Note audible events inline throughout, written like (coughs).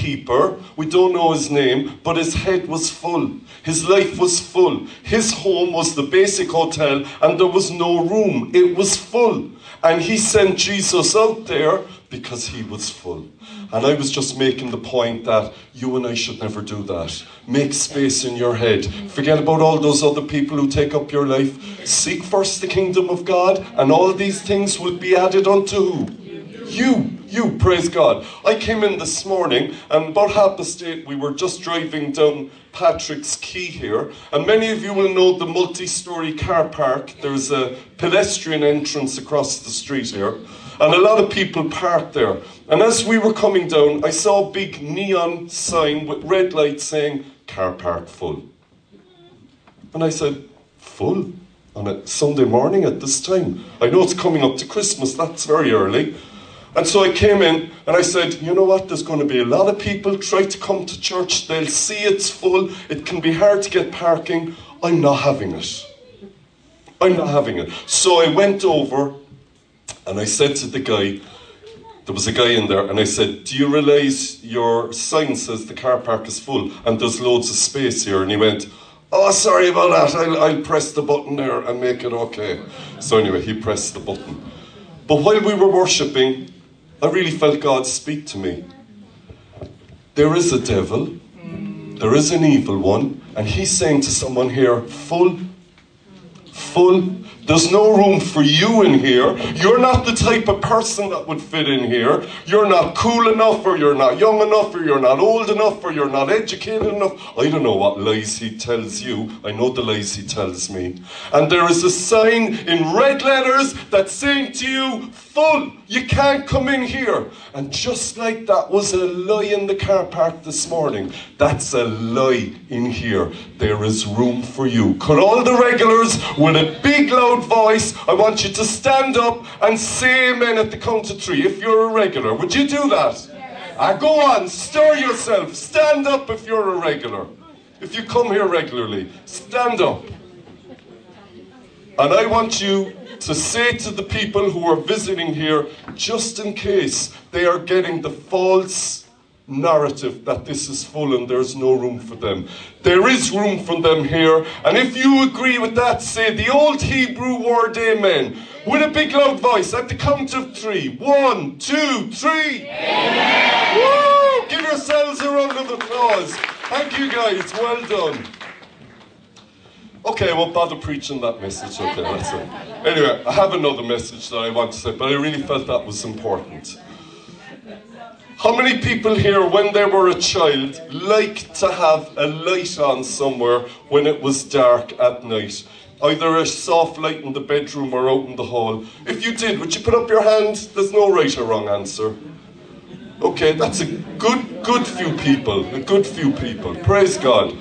innkeeper, we don't know his name, but his head was full. His life was full. His home was the basic hotel, and there was no room. It was full. And he sent Jesus out there because he was full. And I was just making the point that you and I should never do that. Make space in your head. Forget about all those other people who take up your life. Seek first the kingdom of God, and all these things will be added unto who? You, you, praise God. I came in this morning, and about half past we were just driving down Patrick's Quay here, and many of you will know the multi story car park. There's a pedestrian entrance across the street here, and a lot of people parked there. And as we were coming down, I saw a big neon sign with red lights saying, Car park full. And I said, Full? On a Sunday morning at this time? I know it's coming up to Christmas, that's very early. And so I came in and I said, you know what, there's going to be a lot of people try to come to church. They'll see it's full. It can be hard to get parking. I'm not having it. I'm not having it. So I went over and I said to the guy, there was a guy in there, and I said, Do you realise your sign says the car park is full and there's loads of space here? And he went, Oh, sorry about that. I'll, I'll press the button there and make it okay. So, anyway, he pressed the button. But while we were worshipping, I really felt God speak to me. There is a devil, there is an evil one, and he's saying to someone here, full, full. There's no room for you in here. You're not the type of person that would fit in here. You're not cool enough, or you're not young enough, or you're not old enough, or you're not educated enough. I don't know what lies he tells you. I know the lies he tells me. And there is a sign in red letters that's saying to you, full. You can't come in here. And just like that was a lie in the car park this morning, that's a lie in here. There is room for you. Could all the regulars, with a big loud voice, I want you to stand up and say amen at the count of three if you're a regular. Would you do that? Yes. Ah, go on, stir yourself. Stand up if you're a regular. If you come here regularly, stand up. And I want you to say to the people who are visiting here, just in case they are getting the false narrative that this is full and there's no room for them. There is room for them here, and if you agree with that, say the old Hebrew word amen with a big loud voice at the count of three. One, two, three. Amen. Woo! Give yourselves a round of applause. Thank you guys, well done. Okay, I won't bother preaching that message. Okay, that's it. Anyway, I have another message that I want to say, but I really felt that was important. How many people here, when they were a child, liked to have a light on somewhere when it was dark at night? Either a soft light in the bedroom or out in the hall. If you did, would you put up your hand? There's no right or wrong answer. Okay, that's a good, good few people. A good few people. Praise God.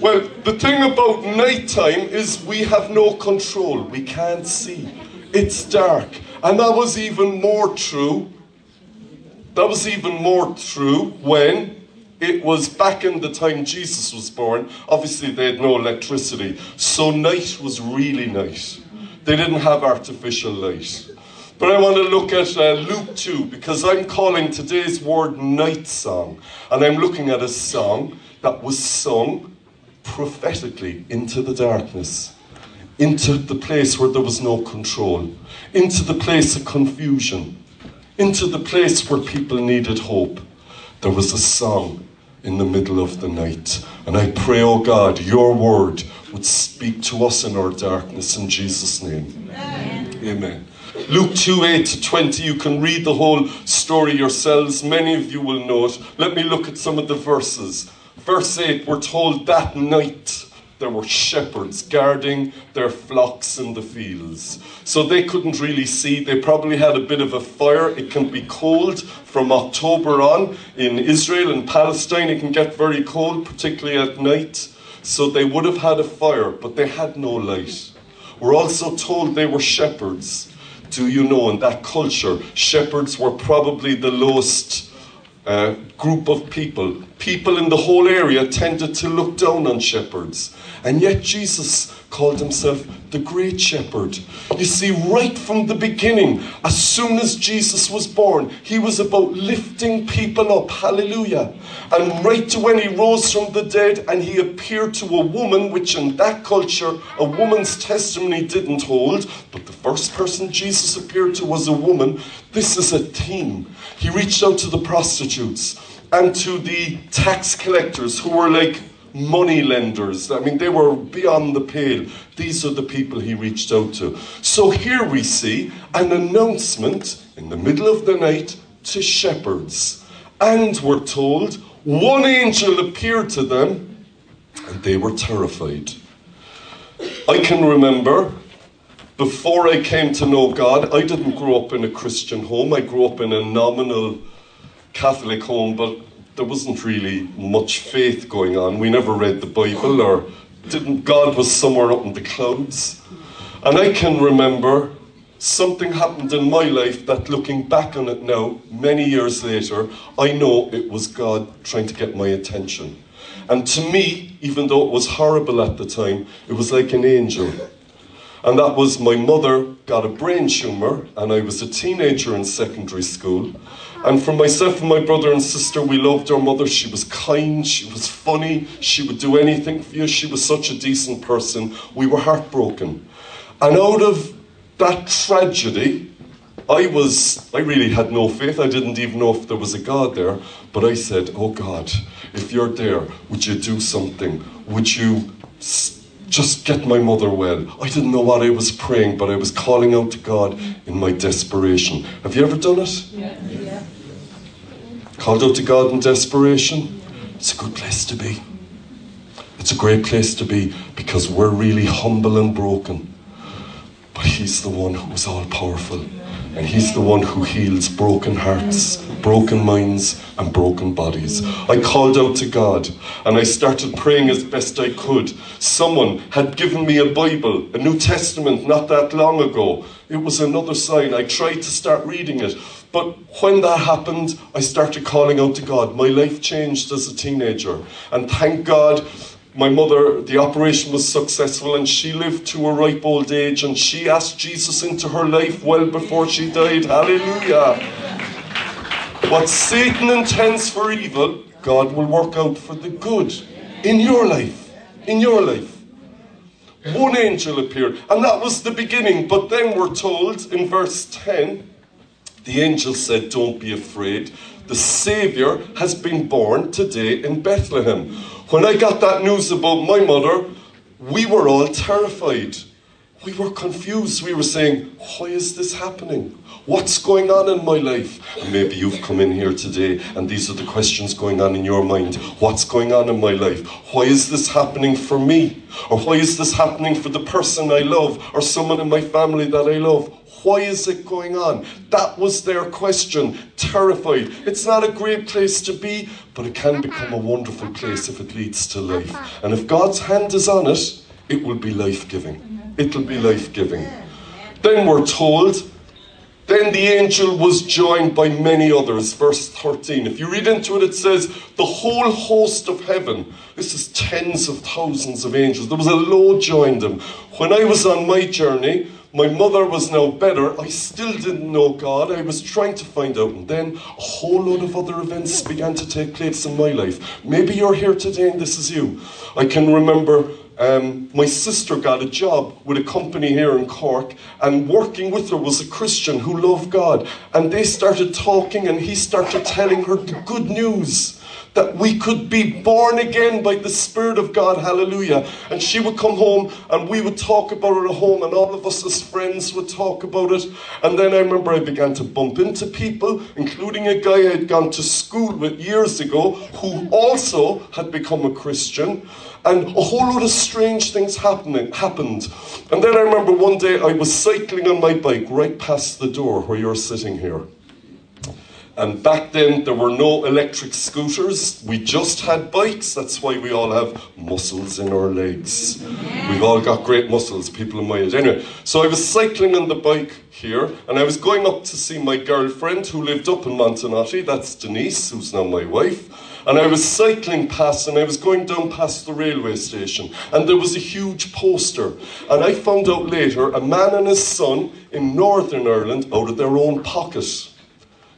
Well, the thing about nighttime is we have no control. We can't see. It's dark. And that was even more true. That was even more true when it was back in the time Jesus was born. Obviously, they had no electricity. So night was really night. They didn't have artificial light. But I want to look at uh, Luke 2 because I'm calling today's word night song. And I'm looking at a song that was sung prophetically into the darkness, into the place where there was no control, into the place of confusion, into the place where people needed hope. There was a song in the middle of the night. And I pray, oh God, your word would speak to us in our darkness in Jesus' name. Amen. Amen. Luke 2 8 to 20, you can read the whole story yourselves. Many of you will know it. Let me look at some of the verses. Verse 8, we're told that night there were shepherds guarding their flocks in the fields. So they couldn't really see. They probably had a bit of a fire. It can be cold from October on. In Israel and Palestine, it can get very cold, particularly at night. So they would have had a fire, but they had no light. We're also told they were shepherds. Do you know, in that culture, shepherds were probably the lowest uh, group of people. People in the whole area tended to look down on shepherds. And yet Jesus called himself the Great Shepherd. You see, right from the beginning, as soon as Jesus was born, he was about lifting people up. Hallelujah. And right to when he rose from the dead and he appeared to a woman, which in that culture, a woman's testimony didn't hold, but the first person Jesus appeared to was a woman. This is a theme. He reached out to the prostitutes and to the tax collectors who were like money lenders. I mean, they were beyond the pale. These are the people he reached out to. So here we see an announcement in the middle of the night to shepherds. And we're told one angel appeared to them and they were terrified. I can remember before I came to know God, I didn't grow up in a Christian home. I grew up in a nominal Catholic home, but there wasn't really much faith going on. We never read the Bible or didn't God was somewhere up in the clouds. And I can remember something happened in my life that looking back on it now, many years later, I know it was God trying to get my attention. And to me, even though it was horrible at the time, it was like an angel. And that was my mother got a brain tumour, and I was a teenager in secondary school. And for myself and my brother and sister, we loved our mother. She was kind, she was funny, she would do anything for you. She was such a decent person. We were heartbroken. And out of that tragedy, I was, I really had no faith. I didn't even know if there was a God there. But I said, Oh God, if you're there, would you do something? Would you just get my mother well? I didn't know what I was praying, but I was calling out to God in my desperation. Have you ever done it? Yeah. yeah called out to God in desperation, it's a good place to be. It's a great place to be because we're really humble and broken. But He's the one who is all powerful. And He's the one who heals broken hearts, broken minds, and broken bodies. I called out to God and I started praying as best I could. Someone had given me a Bible, a New Testament, not that long ago. It was another sign. I tried to start reading it. But when that happened, I started calling out to God. My life changed as a teenager. And thank God, my mother, the operation was successful and she lived to a ripe old age and she asked Jesus into her life well before she died. Hallelujah. What Satan intends for evil, God will work out for the good in your life. In your life. One angel appeared, and that was the beginning. But then we're told in verse 10 the angel said, Don't be afraid. The Saviour has been born today in Bethlehem. When I got that news about my mother, we were all terrified. We were confused. We were saying, Why is this happening? What's going on in my life? And maybe you've come in here today and these are the questions going on in your mind. What's going on in my life? Why is this happening for me? Or why is this happening for the person I love or someone in my family that I love? Why is it going on? That was their question. Terrified. It's not a great place to be, but it can become a wonderful place if it leads to life. And if God's hand is on it, it will be life giving. It'll be life giving. Then we're told then the angel was joined by many others. Verse 13. If you read into it, it says, The whole host of heaven. This is tens of thousands of angels. There was a load joined them. When I was on my journey, my mother was now better. I still didn't know God. I was trying to find out. And then a whole load of other events began to take place in my life. Maybe you're here today and this is you. I can remember um, my sister got a job with a company here in Cork, and working with her was a Christian who loved God. And they started talking, and he started telling her the good news that we could be born again by the Spirit of God. Hallelujah. And she would come home and we would talk about it at home, and all of us as friends would talk about it. And then I remember I began to bump into people, including a guy I had gone to school with years ago who also had become a Christian. And a whole lot of strange things happening happened. And then I remember one day I was cycling on my bike right past the door where you're sitting here. And back then, there were no electric scooters. We just had bikes. That's why we all have muscles in our legs. We've all got great muscles, people in my age. Anyway, so I was cycling on the bike here, and I was going up to see my girlfriend who lived up in Montenotte. That's Denise, who's now my wife. And I was cycling past, and I was going down past the railway station, and there was a huge poster. And I found out later a man and his son in Northern Ireland out of their own pocket.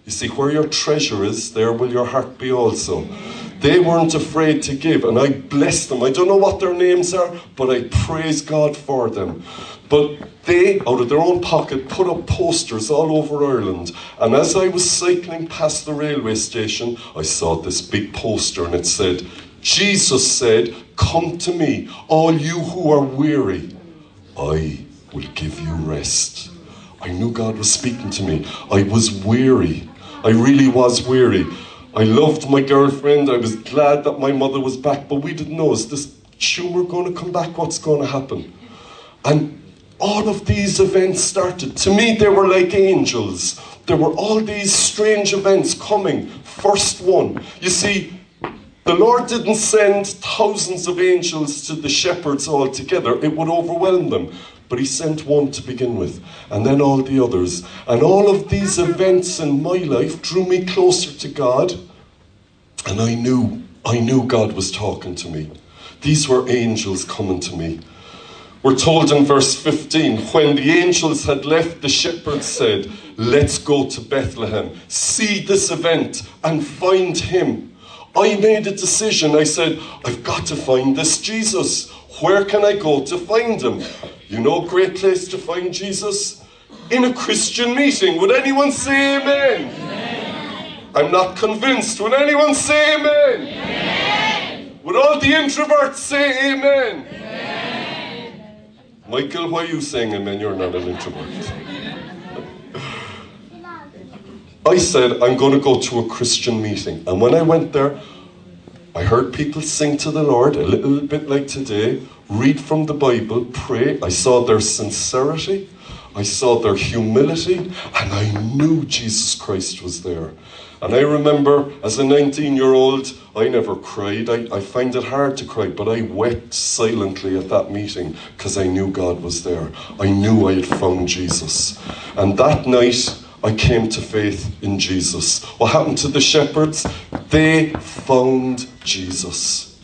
You see, where your treasure is, there will your heart be also. They weren't afraid to give, and I bless them. I don't know what their names are, but I praise God for them. But they, out of their own pocket, put up posters all over Ireland. And as I was cycling past the railway station, I saw this big poster and it said, Jesus said, Come to me, all you who are weary. I will give you rest. I knew God was speaking to me. I was weary. I really was weary. I loved my girlfriend. I was glad that my mother was back, but we didn't know is this tumour going to come back? What's going to happen? And all of these events started. To me, they were like angels. There were all these strange events coming. First one. You see, the Lord didn't send thousands of angels to the shepherds all together, it would overwhelm them. But He sent one to begin with, and then all the others. And all of these events in my life drew me closer to God, and I knew, I knew God was talking to me. These were angels coming to me. We're told in verse 15 when the angels had left, the shepherds said, Let's go to Bethlehem, see this event, and find him. I made a decision. I said, I've got to find this Jesus. Where can I go to find him? You know, a great place to find Jesus? In a Christian meeting. Would anyone say amen? amen. I'm not convinced. Would anyone say amen? amen. Would all the introverts say amen? Michael, why are you saying amen? You're not an introvert. (laughs) I said, I'm going to go to a Christian meeting. And when I went there, I heard people sing to the Lord, a little bit like today, read from the Bible, pray. I saw their sincerity, I saw their humility, and I knew Jesus Christ was there. And I remember as a 19 year old, I never cried. I, I find it hard to cry, but I wept silently at that meeting because I knew God was there. I knew I had found Jesus. And that night, I came to faith in Jesus. What happened to the shepherds? They found Jesus.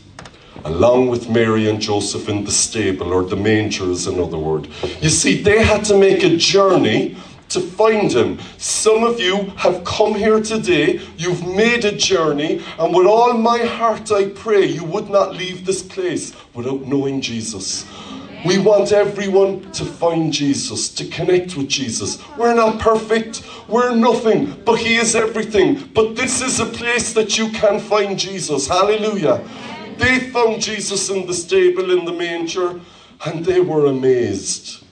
Along with Mary and Joseph in the stable, or the manger is another word. You see, they had to make a journey to find him. Some of you have come here today, you've made a journey, and with all my heart I pray you would not leave this place without knowing Jesus. We want everyone to find Jesus, to connect with Jesus. We're not perfect, we're nothing, but He is everything. But this is a place that you can find Jesus. Hallelujah. They found Jesus in the stable, in the manger, and they were amazed.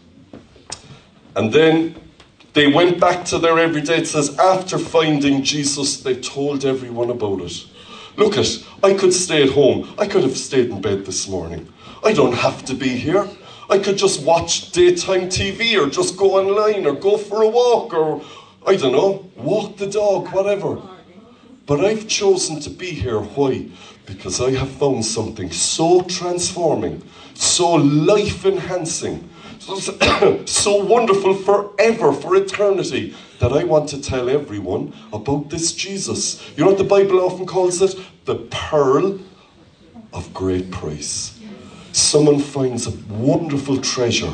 And then they went back to their everyday. It says, after finding Jesus, they told everyone about it. Look at, I could stay at home. I could have stayed in bed this morning. I don't have to be here. I could just watch daytime TV or just go online or go for a walk or, I don't know, walk the dog, whatever. But I've chosen to be here. Why? Because I have found something so transforming, so life enhancing, (coughs) so wonderful forever, for eternity, that I want to tell everyone about this Jesus. You know what the Bible often calls it? The pearl of great price. Someone finds a wonderful treasure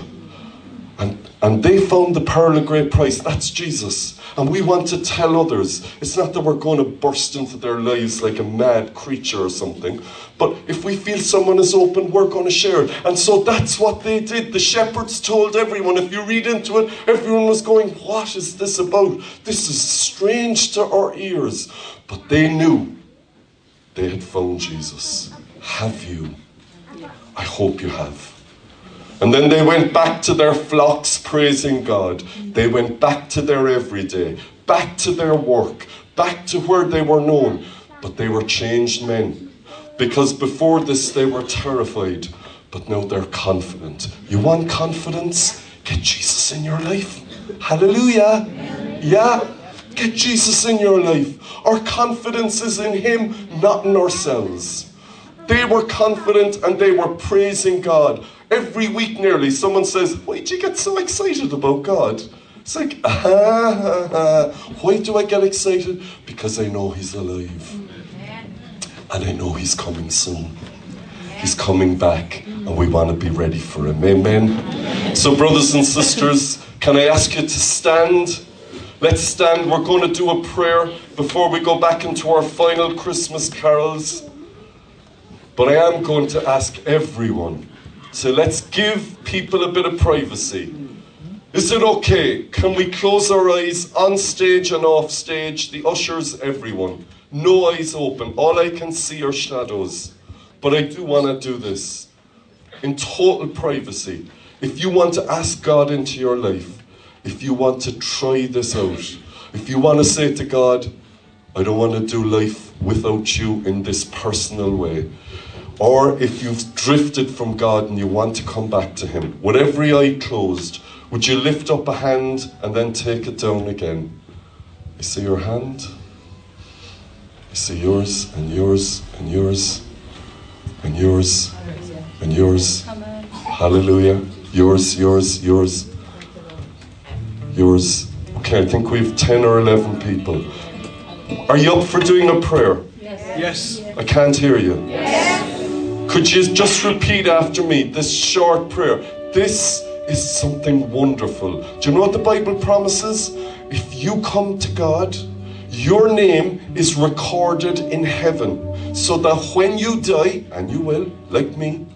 and, and they found the pearl of great price. That's Jesus. And we want to tell others. It's not that we're going to burst into their lives like a mad creature or something. But if we feel someone is open, we're going to share it. And so that's what they did. The shepherds told everyone. If you read into it, everyone was going, What is this about? This is strange to our ears. But they knew they had found Jesus. Have you? I hope you have. And then they went back to their flocks praising God. They went back to their everyday, back to their work, back to where they were known. But they were changed men. Because before this they were terrified, but now they're confident. You want confidence? Get Jesus in your life. Hallelujah. Yeah. Get Jesus in your life. Our confidence is in Him, not in ourselves. They were confident and they were praising God. Every week, nearly, someone says, Why do you get so excited about God? It's like, ah, ah, ah. why do I get excited? Because I know He's alive. And I know He's coming soon. He's coming back, and we want to be ready for Him. Amen. So, brothers and sisters, can I ask you to stand? Let's stand. We're going to do a prayer before we go back into our final Christmas carols. But I am going to ask everyone. So let's give people a bit of privacy. Is it okay? Can we close our eyes on stage and off stage? The ushers, everyone. No eyes open. All I can see are shadows. But I do want to do this in total privacy. If you want to ask God into your life, if you want to try this out, if you want to say to God, I don't want to do life without you in this personal way, or if you've drifted from God and you want to come back to Him, with every eye closed, would you lift up a hand and then take it down again? I see your hand. I see yours and yours and yours and yours and yours. Hallelujah. Yours, yours, yours yours. Okay, I think we have 10 or 11 people. Are you up for doing a prayer? Yes. I can't hear you. Could you just repeat after me this short prayer? This is something wonderful. Do you know what the Bible promises? If you come to God, your name is recorded in heaven so that when you die, and you will, like me,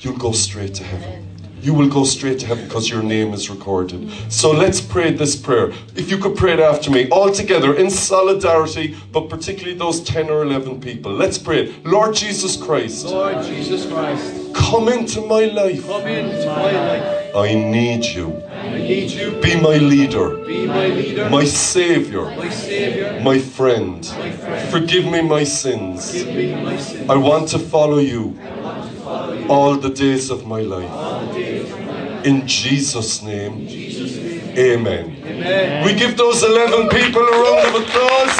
you'll go straight to heaven you will go straight to heaven because your name is recorded. So let's pray this prayer. If you could pray it after me, all together in solidarity, but particularly those 10 or 11 people. Let's pray it. Lord Jesus Christ. Lord Jesus Christ. Come into my life. Come into my life. I need you. I need you. Be my leader. Be my leader. My savior. My savior. My friend. My friend. Forgive me my sins. Give me my sins. I want to follow you all the days of my life. In Jesus' name, amen. Amen. We give those 11 people a round of applause.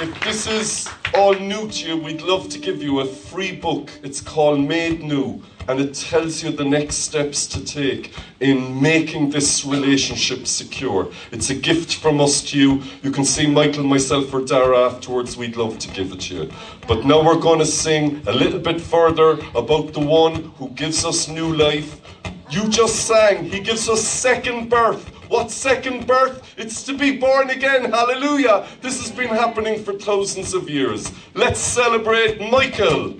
If this is all new to you, we'd love to give you a free book. It's called Made New, and it tells you the next steps to take in making this relationship secure. It's a gift from us to you. You can see Michael, myself, or Dara afterwards. We'd love to give it to you. But now we're going to sing a little bit further about the one who gives us new life. You just sang, He gives us second birth. What second birth? It's to be born again. Hallelujah. This has been happening for thousands of years. Let's celebrate Michael.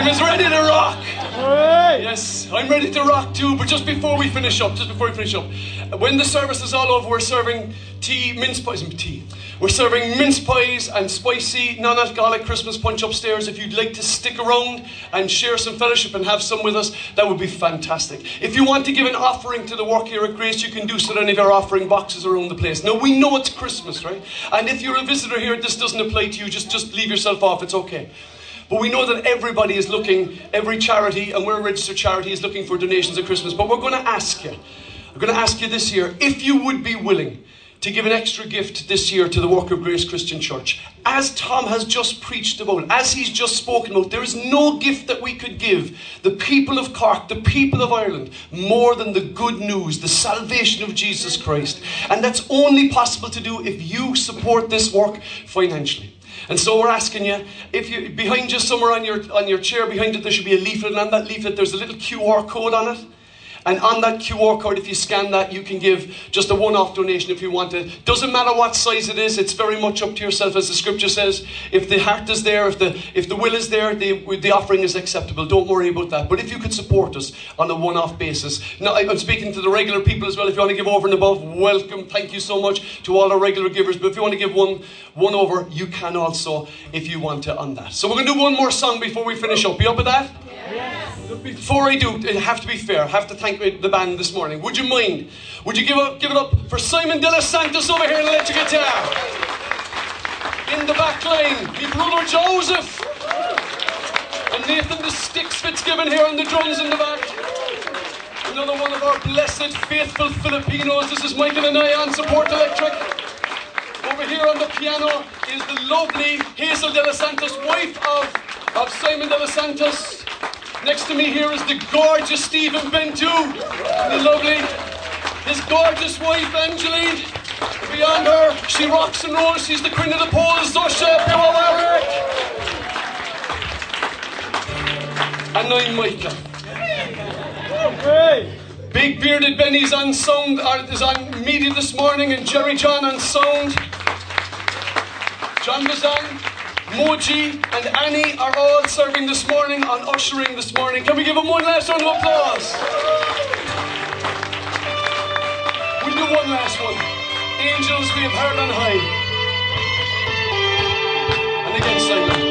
Simon's ready to rock. Yes, I'm ready to rock too. But just before we finish up, just before we finish up, when the service is all over, we're serving tea, mince pies, and tea. We're serving mince pies and spicy non-alcoholic Christmas punch upstairs. If you'd like to stick around and share some fellowship and have some with us, that would be fantastic. If you want to give an offering to the work here at Grace, you can do so in any of our offering boxes around the place. Now we know it's Christmas, right? And if you're a visitor here, this doesn't apply to you. Just just leave yourself off. It's okay. But we know that everybody is looking, every charity, and we're a registered charity, is looking for donations at Christmas. But we're going to ask you, we're going to ask you this year, if you would be willing to give an extra gift this year to the Work of Grace Christian Church. As Tom has just preached about, as he's just spoken about, there is no gift that we could give the people of Cork, the people of Ireland, more than the good news, the salvation of Jesus Christ. And that's only possible to do if you support this work financially. And so we're asking you, if you behind you somewhere on your on your chair behind it, there should be a leaflet, and on that leaflet there's a little QR code on it. And on that QR code, if you scan that, you can give just a one-off donation if you want it. Doesn't matter what size it is; it's very much up to yourself, as the Scripture says. If the heart is there, if the if the will is there, the the offering is acceptable. Don't worry about that. But if you could support us on a one-off basis, now I'm speaking to the regular people as well. If you want to give over and above, welcome. Thank you so much to all our regular givers. But if you want to give one one over, you can also if you want to on that. So we're going to do one more song before we finish up. You up with that? Before I do, I have to be fair. I have to thank the band this morning. Would you mind? Would you give up, give it up for Simon De Los Santos over here on electric guitar? In the back line, my brother Joseph. And Nathan the Sticks Fitzgibbon here on the drums in the back. Another one of our blessed, faithful Filipinos. This is Michael and I on Support Electric. Over here on the piano is the lovely Hazel De Los Santos, wife of, of Simon De Los Santos. Next to me here is the gorgeous Stephen Bentu, the lovely, his gorgeous wife Angeline. Beyond her, she rocks and rolls. She's the queen of the poles, Zosha Piławarek. And I'm Micah. Big bearded Benny's on sound, is on media this morning, and Jerry John on sound. John Bazan, Moji, and Annie are all serving this morning on ushering this morning. Can we give them one last round of applause? We'll do one last one. Angels we have heard on high. And again, Simon.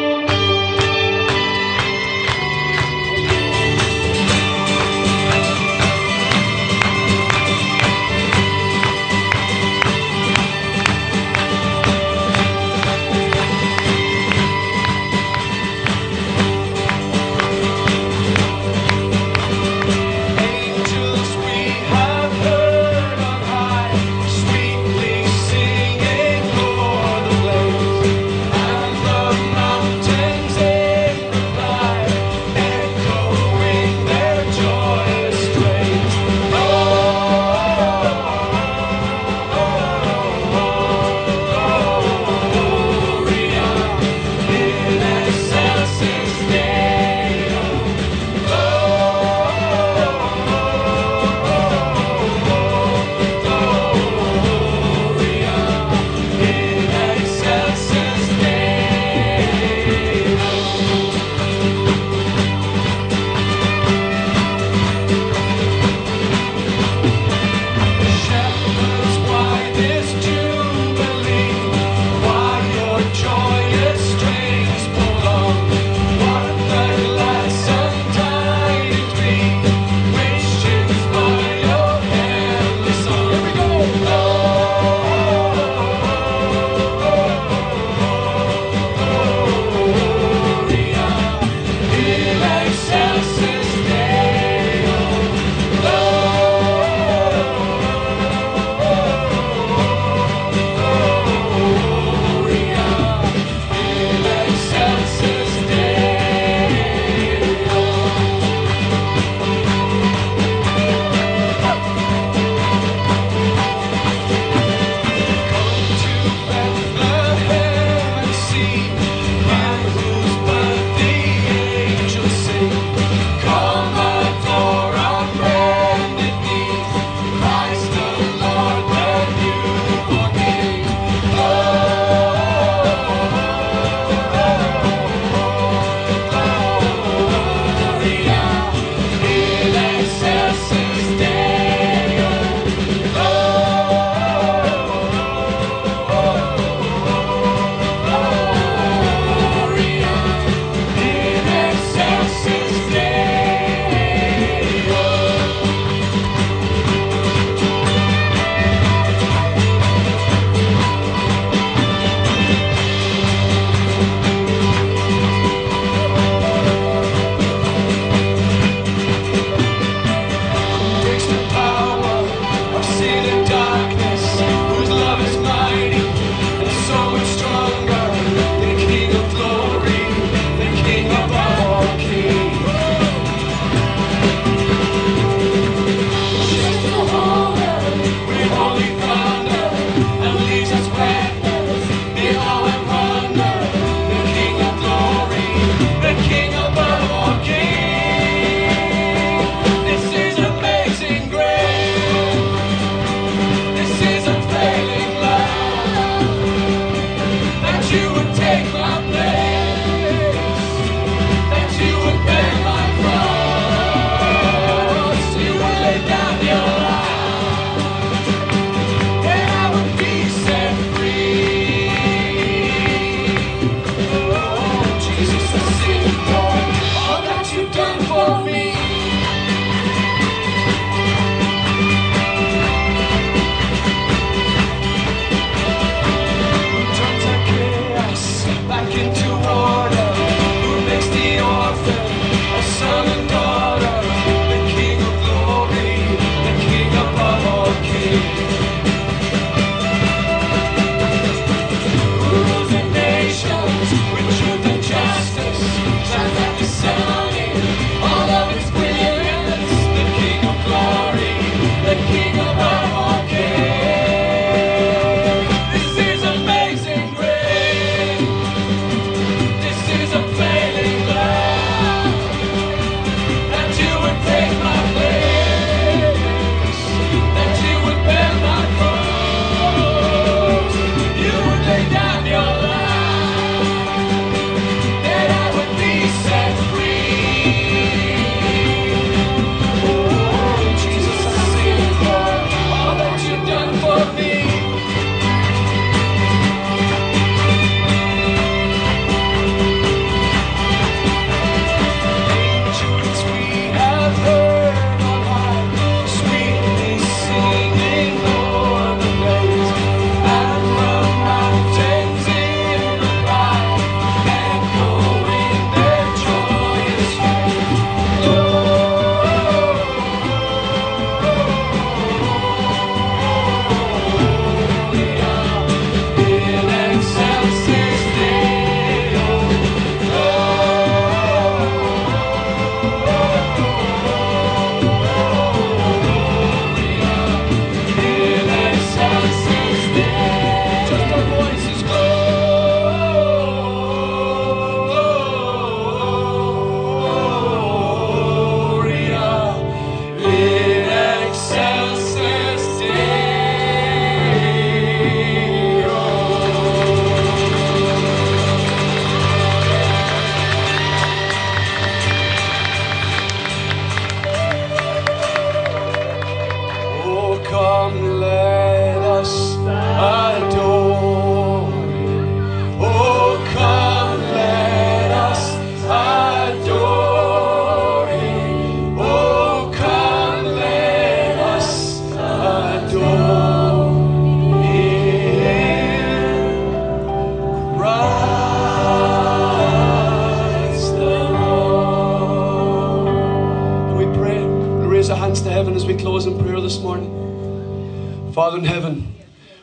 This morning? Father in heaven,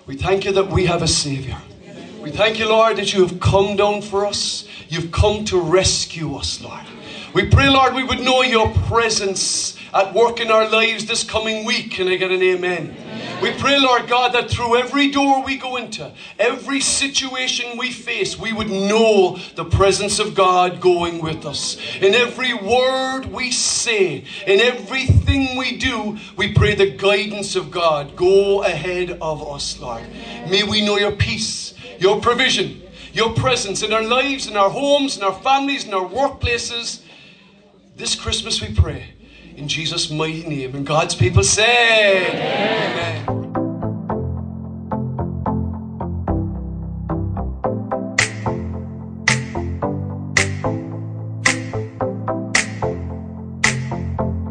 we thank you that we have a Savior. We thank you, Lord, that you have come down for us. You've come to rescue us, Lord. We pray, Lord, we would know your presence at work in our lives this coming week. Can I get an amen? We pray, Lord God, that through every door we go into, every situation we face, we would know the presence of God going with us. In every word we say, in everything we do, we pray the guidance of God go ahead of us, Lord. May we know your peace, your provision, your presence in our lives, in our homes, in our families, in our workplaces. This Christmas we pray in Jesus' mighty name. And God's people say, Amen. Amen.